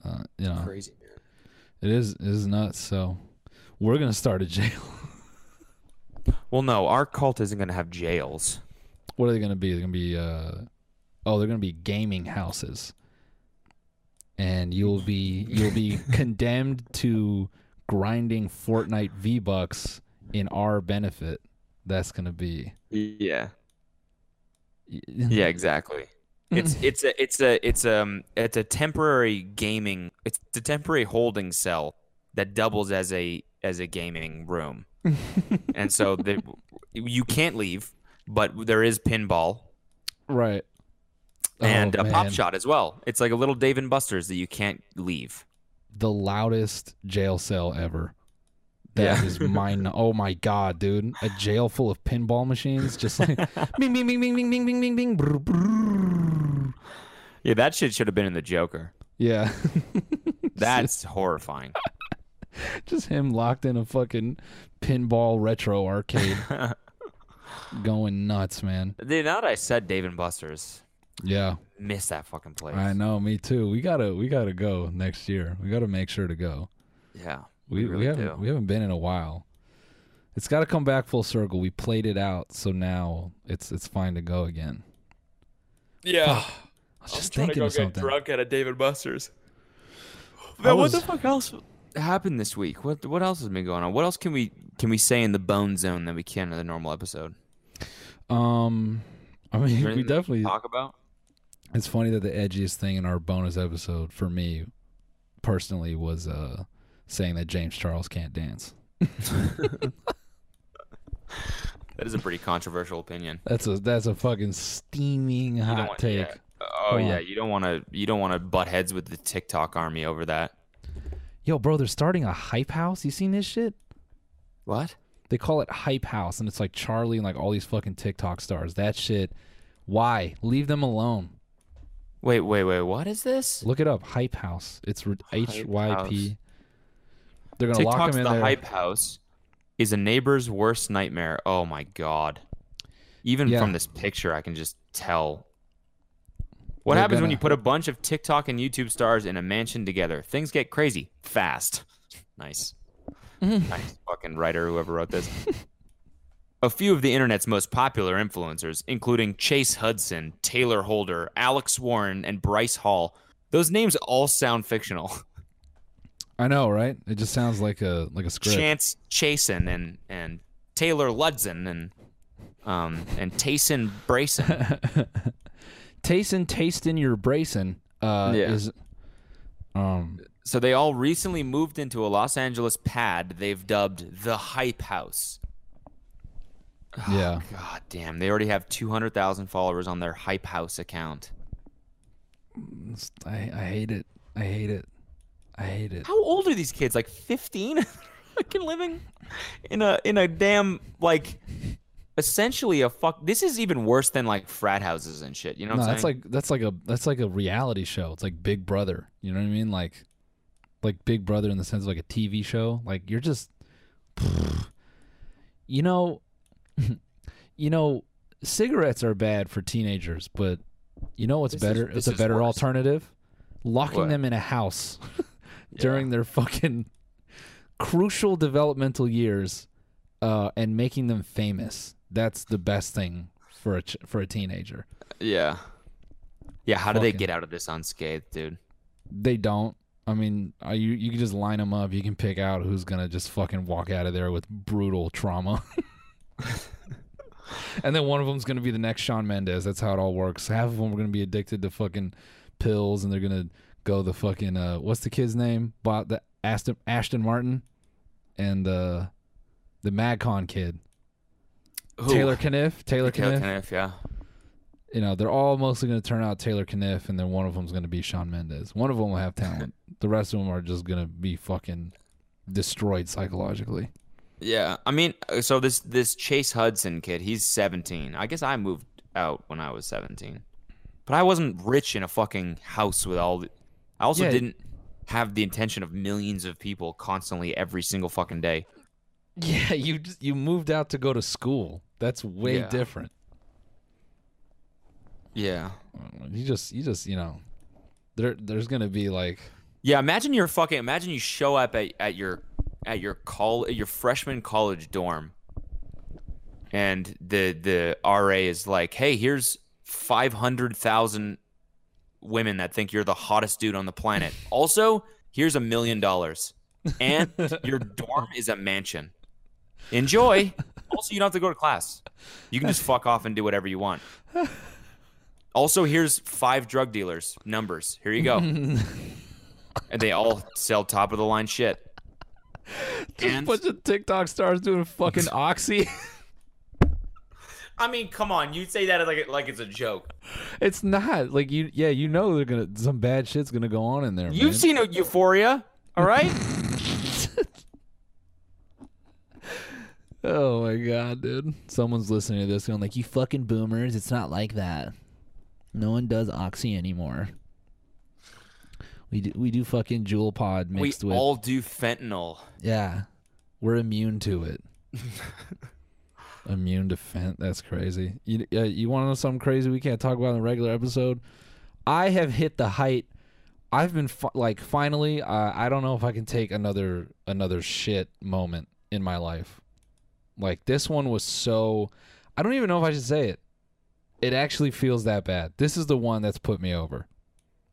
Uh, you know, Crazy man. it is it is nuts. So we're gonna start a jail. Well, no, our cult isn't gonna have jails. what are they gonna be? They're gonna be uh, oh, they're gonna be gaming houses, and you'll be you'll be condemned to grinding Fortnite V bucks in our benefit. That's gonna be Yeah. Yeah, exactly. It's it's a it's a it's um it's a temporary gaming it's a temporary holding cell that doubles as a as a gaming room, and so the, you can't leave, but there is pinball right. and oh, a pop shot as well. It's like a little Dave and Buster's that you can't leave. the loudest jail cell ever. That Yeah. is mine. Oh my god, dude! A jail full of pinball machines, just like bing, bing, bing, bing, bing, bing, bing, bing, bing. brr, brr. Yeah, that shit should have been in the Joker. Yeah, That's horrifying. just him locked in a fucking pinball retro arcade, going nuts, man. Dude, now that I said Dave and Buster's, Yeah, miss that fucking place. I know. Me too. We gotta, we gotta go next year. We gotta make sure to go. Yeah, We, we, really haven't, do. we haven't been in a while. It's got to come back full circle. We played it out, so now it's it's fine to go again. Yeah. I was just thinking of something. at a Dave and Buster's. I Man, what the fuck else happened this week? What what else has been going on? What else can we can we say in the bone zone that we can in the normal episode? Um, I mean, we definitely. talk about. It's funny that the edgiest thing in our bonus episode for me, personally, was uh saying that James Charles can't dance. That is a pretty controversial opinion. That's a that's a fucking steaming hot want- take. yeah. Oh Hold yeah, on. you don't want to you don't want to butt heads with the TikTok army over that. Yo, bro, they're starting a hype house. You seen this shit? What? They call it Hype House, and it's like Charli and like all these fucking TikTok stars. That shit. Why? Leave them alone. Wait, wait, wait. What is this? Look it up. Hype House. It's H Y. P. They're gonna lock TikTok's him the in there. hype house is a neighbor's worst nightmare. Oh my god. Even Yeah. from this picture I can just tell. What They're happens when gonna- you put a bunch of TikTok and YouTube stars in a mansion together? Things get crazy fast. Nice. nice fucking writer whoever wrote this. A few of the internet's most popular influencers, including Chase Hudson, Taylor Holder, Alex Warren, and Bryce Hall. Those names all sound fictional. I know, right? It just sounds like a like a script. Chance Chasen and and Taylor Ludson and um and Tayson Brayson. Tasting, tasting your bracing uh, Yeah. is um So they all recently moved into a Los Angeles pad they've dubbed the Hype House. Yeah. God damn, they already have 200,000 followers on their Hype House account. I, I hate it. I hate it. I hate it. How old are these kids? Like 15? Fucking living in a in a damn like essentially a fuck this is even worse than like frat houses and shit. You know what No, I'm that's saying? like that's like a that's like a reality show. It's like Big Brother. You know what I mean? Like like Big Brother in the sense of like a TV show. Like you're just you know you know cigarettes are bad for teenagers, but you know what's This better? this it's a better worse. alternative. Locking What? them in a house during their fucking crucial developmental years uh, and making them famous. That's the best thing for a ch- for a teenager. Yeah. Yeah, how do they get out of this unscathed, dude? They don't. I mean, uh, you you can just line them up. You can pick out who's gonna just fucking walk out of there with brutal trauma. and then one of them's gonna be the next Shawn Mendes. That's how it all works. Half of them are gonna be addicted to fucking pills, and they're gonna go the fucking uh, what's the kid's name? Bought the Aston Ashton Martin, and uh, the Magcon kid Who? Taylor Caniff. Taylor Taylor Caniff. Caniff, yeah. You know, they're all mostly going to turn out Taylor Caniff, and then one of them's going to be Shawn Mendes. One of them will have talent. the rest of them are just going to be fucking destroyed psychologically. Yeah, I mean, uh, so this this Chase Hudson kid, he's 17. I guess I moved out when I was 17, but I wasn't rich in a fucking house with all. The, I also Yeah. didn't have the intention of millions of people constantly every single fucking day. Yeah, you just, you moved out to go to school. That's way Yeah. different. Yeah. Mm, you just you just you know, there there's going to be like Yeah, imagine you're fucking. Imagine you show up at, at your at your call your freshman college dorm, and the the RA is like, "Hey, here's five hundred thousand women that think you're the hottest dude on the planet. Also, here's a million dollars, and your dorm is a mansion. Enjoy. Also, you don't have to go to class. You can just fuck off and do whatever you want." Also, here's five drug dealers numbers. Here you go. and they all sell top of the line shit. just a bunch of TikTok stars doing fucking oxy. I mean, come on, you say that like like it's a joke. it's not like you yeah, you know they're to some bad shit's going to go on in there, You've man. seen a Euphoria, all right? Oh my god, dude. Someone's listening to this going like, "You fucking boomers, it's not like that. No one does oxy anymore." We do we do fucking Juul pod we mixed with all do fentanyl. Yeah. We're immune to it. immune to fent. That's crazy. You uh, you want to know something crazy we can't talk about in a regular episode? I have hit the height. I've been fi- like finally. Uh, I don't know if I can take another another shit moment in my life. Like this one was so. I don't even know if I should say it. It actually feels that bad. This is the one that's put me over.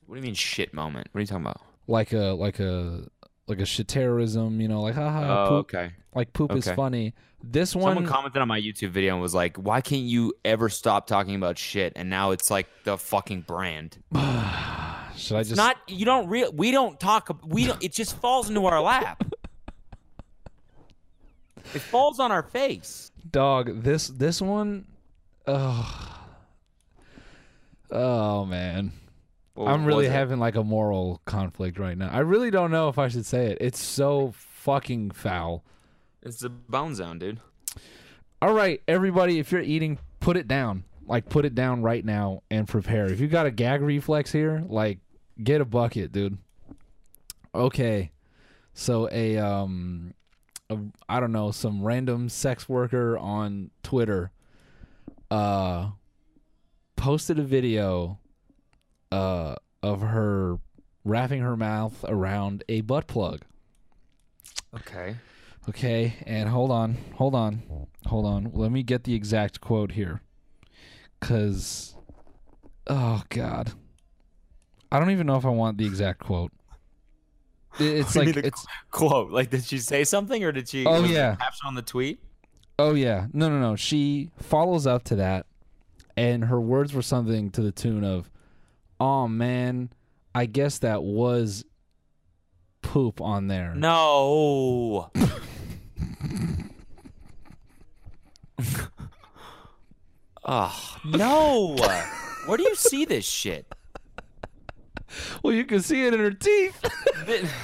What do you mean shit moment? What are you talking about? Like a like a like a shit terrorism. You know, like haha. Oh, poop, okay. like poop is funny. This one, Someone commented on my YouTube video and was like, "Why can't you ever stop talking about shit?" And now it's like the fucking brand. should I It's just not you don't real we don't talk we don't it just falls into our lap. It falls on our face. dog? This this one, oh, oh man, What I'm really having like a moral conflict right now. I really don't know if I should say it. It's so fucking foul. It's a bone zone, dude. All right, everybody, if you're eating, put it down. Like put it down right now and prepare. If you got a gag reflex here, like get a bucket, dude. Okay. So a um a, I don't know, some random sex worker on Twitter uh posted a video uh of her wrapping her mouth around a butt plug. Okay. Okay, and hold on, hold on, hold on. Let me get the exact quote here. Cause oh god. I don't even know if I want the exact quote. It- It's What do you like it's Quote. Like did she say something or did she Oh, yeah. caption on the tweet? oh yeah. No no no. She follows up to that and her words were something to the tune of Oh man, I guess that was poop on there. No. oh no! Where do you see this shit? Well, you can see it in her teeth.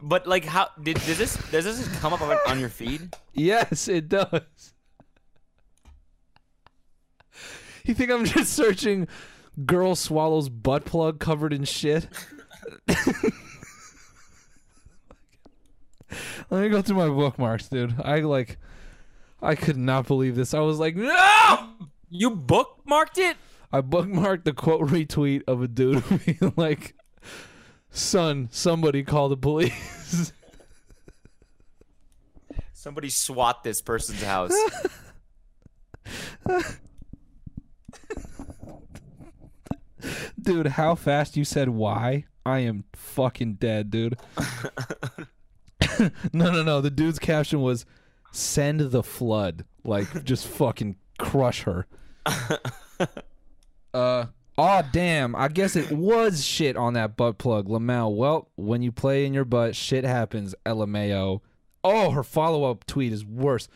But like, how did does this does this come up on, on your feed? yes, it does. You think I'm just searching girl swallows butt plug covered in shit? Let me go through my bookmarks, dude. I like I could not believe this. I was like, no! You bookmarked it? I bookmarked the quote retweet of a dude being like, "Son, somebody call the police." Somebody swat this person's house. dude, how fast you said why? I am fucking dead, dude. no, no, no. The dude's caption was "Send the flood." Like, just fucking crush her. uh. Oh damn! I guess it was shit on that butt plug, Lamel. Well, when you play in your butt, shit happens. LMAO. Oh, her follow up tweet is worse.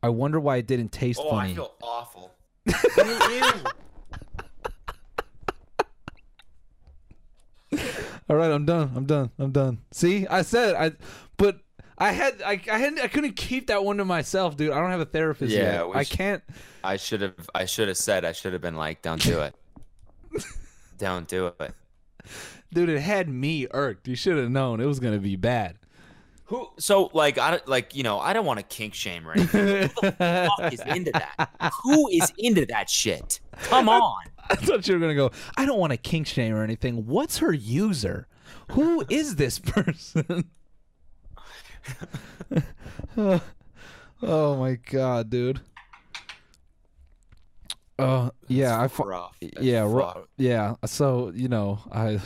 I wonder why it didn't taste oh, funny. I feel awful. All right, I'm done. I'm done. I'm done. See, I said I, but I had I I had I couldn't keep that one to myself, dude. I don't have a therapist Yeah, yet. I can't. I should have. I should have said. I should have been like, "Don't do it. Don't do it." Dude, it had me irked. You should have known it was gonna be bad. Who? So like, I like. You know, I don't want to kink shame or anything. Who the fuck is into that? Who is into that shit? Come on. I thought you were gonna go. I don't want to kink shame or anything. What's her user? Who is this person? oh my god, dude. Uh, yeah, I. Rough. Yeah, rough. yeah. So you know, I,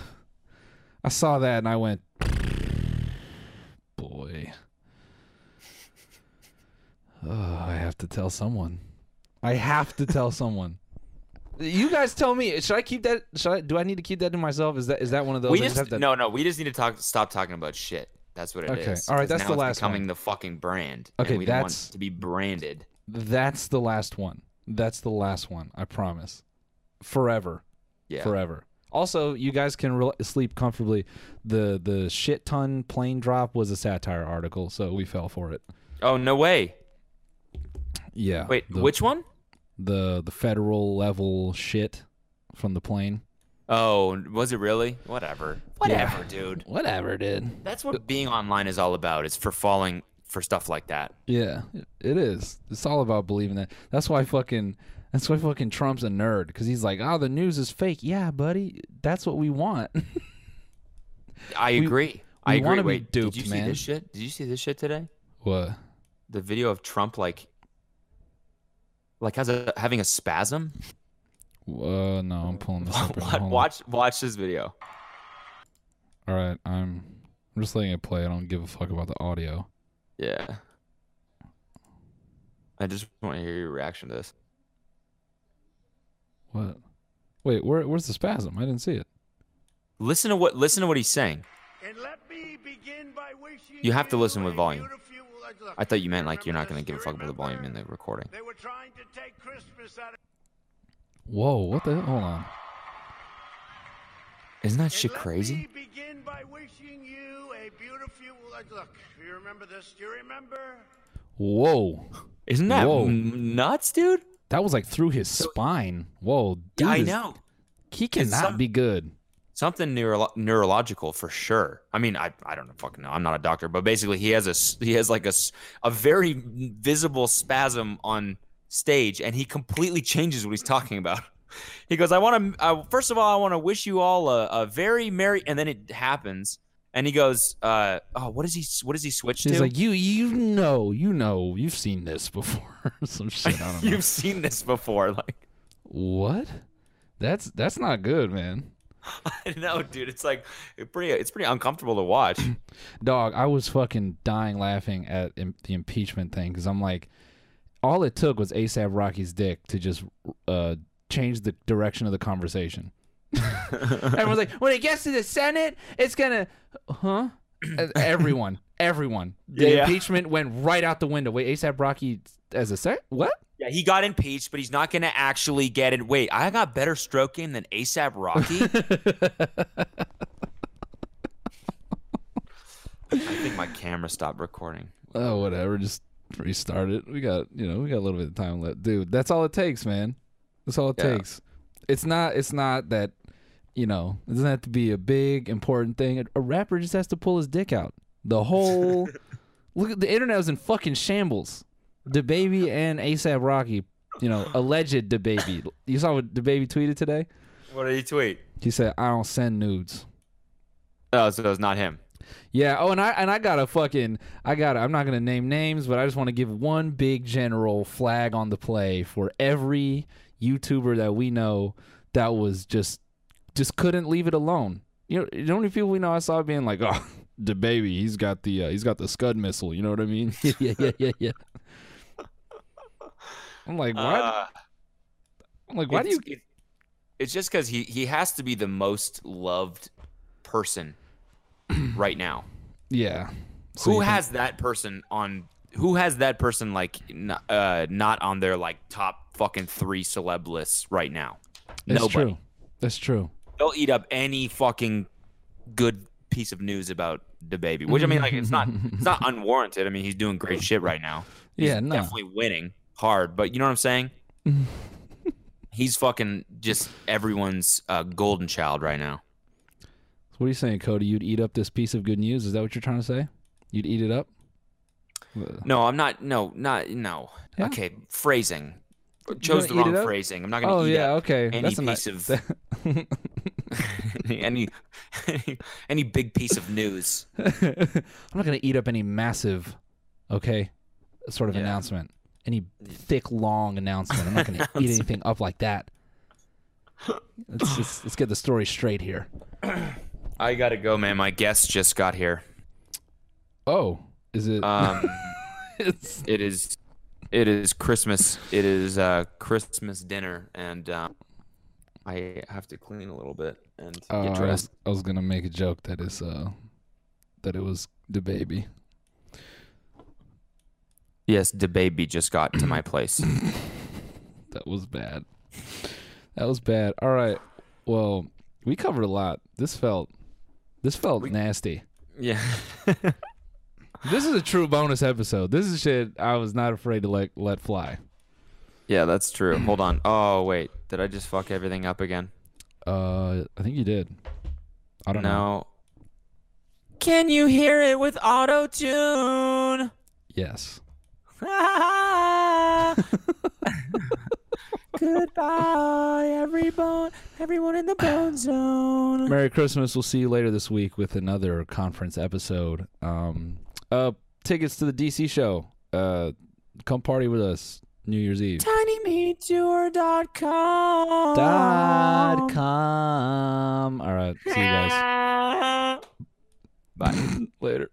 I saw that and I went, boy. Oh, I have to tell someone. I have to tell someone. You guys tell me. Should I keep that? Should I? Do I need to keep that to myself? Is that is that one of those? We just, to- no, no. We just need to talk. Stop talking about shit. That's what it is. Okay. All right, that's now the it's last becoming one. the fucking brand. Okay, and we don't want that's- to be branded. That's the last one. That's the last one. I promise. Forever. Yeah. Forever. Also, you guys can re- sleep comfortably. The the shit ton plane drop was a satire article, so we fell for it. Oh no way. Yeah. Wait, the, which one? the the federal level shit from the plane? Oh, was it really? Whatever. Whatever, dude. Whatever, dude. That's what being online is all about. It's for falling for stuff like that. Yeah, it- it is. It's all about believing that. That's why fucking. That's why fucking Trump's a nerd because he's like, oh, the news is fake. Yeah, buddy, that's what we want. I We- agree. I we agree. wanna be Wait, duped, did you man. see this shit? Did you see this shit today? what? The video of Trump like, like has a having a spasm. Uh, no, I'm pulling this up. right. Watch, on. watch, watch this video. All right, I'm. I'm just letting it play. I don't give a fuck about the audio. Yeah. I just want to hear your reaction to this. What? Wait, where? Where's the spasm? I didn't see it. Listen to what listen to what he's saying. And let me begin by wishing You have to listen with volume. beautiful- look, I thought you meant like you're not going to give a fuck about the volume in the recording. They were trying to take Christmas out of Whoa! What the? Hold on. Isn't that And shit let crazy? me begin by wishing you a beautiful like look, you remember this? Do you remember? Whoa! Isn't that Whoa. nuts, dude? That was like through his spine. Whoa! Dude Yeah, I is- know. He cannot some- be good. Something neuro- neurological for sure. I mean, I, I don't know, fucking know. I'm not a doctor, but basically, he has a he has like a s- a very visible spasm on stage, and he completely changes what he's talking about. He goes, "I want to. Uh, first of all, I want to wish you all a, a very merry." And then it happens, and he goes, uh, "Oh, what does he? What does he switch to? He's to?" like, you, you know, you know, you've seen this before. Some shit. I don't know. You've seen this before, like what? That's that's not good, man. I know, dude. It's like it pretty. It's pretty uncomfortable to watch. Dog, I was fucking dying laughing at Im- the impeachment thing because I'm like, all it took was ASAP Rocky's dick to just uh, change the direction of the conversation. Everyone's like, when it gets to the Senate, it's gonna, huh? Everyone, everyone. The Yeah. impeachment went right out the window. Wait, ASAP Rocky as a sec? What? Yeah, he got impeached, but he's not going to actually get it. Wait, I got better stroke game than ASAP Rocky? I think my camera stopped recording. Oh, whatever. Just restart it. We got, you know, we got a little bit of time left, dude. That's all it takes, man. That's all it Yeah. takes. It's not. It's not that. You know, it doesn't have to be a big important thing. A rapper just has to pull his dick out. The whole look at the internet was in fucking shambles. DaBaby and ASAP Rocky, you know, alleged DaBaby. You saw what DaBaby tweeted today? What did he tweet? He said, "I don't send nudes." Oh, so it was not him. Yeah. Oh, and I and I got a fucking I got. I'm not gonna name names, but I just want to give one big general flag on the play for every YouTuber that we know that was just just couldn't leave it alone. You know, the only people we know I saw being like, oh, DaBaby, he's got the uh, he's got the Scud missile. You know what I mean? yeah, yeah, yeah, yeah, yeah. I'm like, why? Uh, I'm like, why do you? it's just because he, he has to be the most loved person right now. Yeah. So who has that person on? Who has that person like uh, not on their like top fucking three celeb lists right now? That's Nobody. true. That's true. They'll eat up any fucking good piece of news about DaBaby. Which I mean, like it's not it's not unwarranted. I mean, he's doing great shit right now. He's Yeah, no. definitely winning hard. But you know what I'm saying? he's fucking just everyone's uh, golden child right now. What are you saying, Cody? You'd eat up this piece of good news? Is that what you're trying to say? You'd eat it up? Uh, no, I'm not. No, not no. Yeah. Okay, phrasing. Chose the wrong phrasing. I'm not gonna Oh eat yeah, up okay. any That's piece nice. of any, any any big piece of news. I'm not gonna eat up any massive, okay, sort of Yeah. announcement. Any thick, long announcement. I'm not gonna eat anything up like that. Let's just, let's get the story straight here. I gotta go, man. My guest just got here. Oh, is it? Um, it's, it is, it is Christmas. It is uh, Christmas dinner, and um, I have to clean a little bit and oh, get I was, dressed. I was gonna make a joke that is uh, that it was DaBaby. Yes, DaBaby just got to my place. That was bad. That was bad. All right. Well, we covered a lot. This felt this felt nasty. yeah. This is a true bonus episode. This is shit I was not afraid to let let fly. Yeah, that's true. Hold on. Oh wait, did I just fuck everything up again? Uh, I think you did. I don't know. Can you hear it with auto tune? Yes. Goodbye, everyone, everyone in the bone zone. Merry Christmas. We'll see you later this week with another conference episode. Um, uh, tickets to the DC show. Uh, come party with us New Year's Eve. TinyMeatTour.com. Dot com. All right. See you guys Bye. later.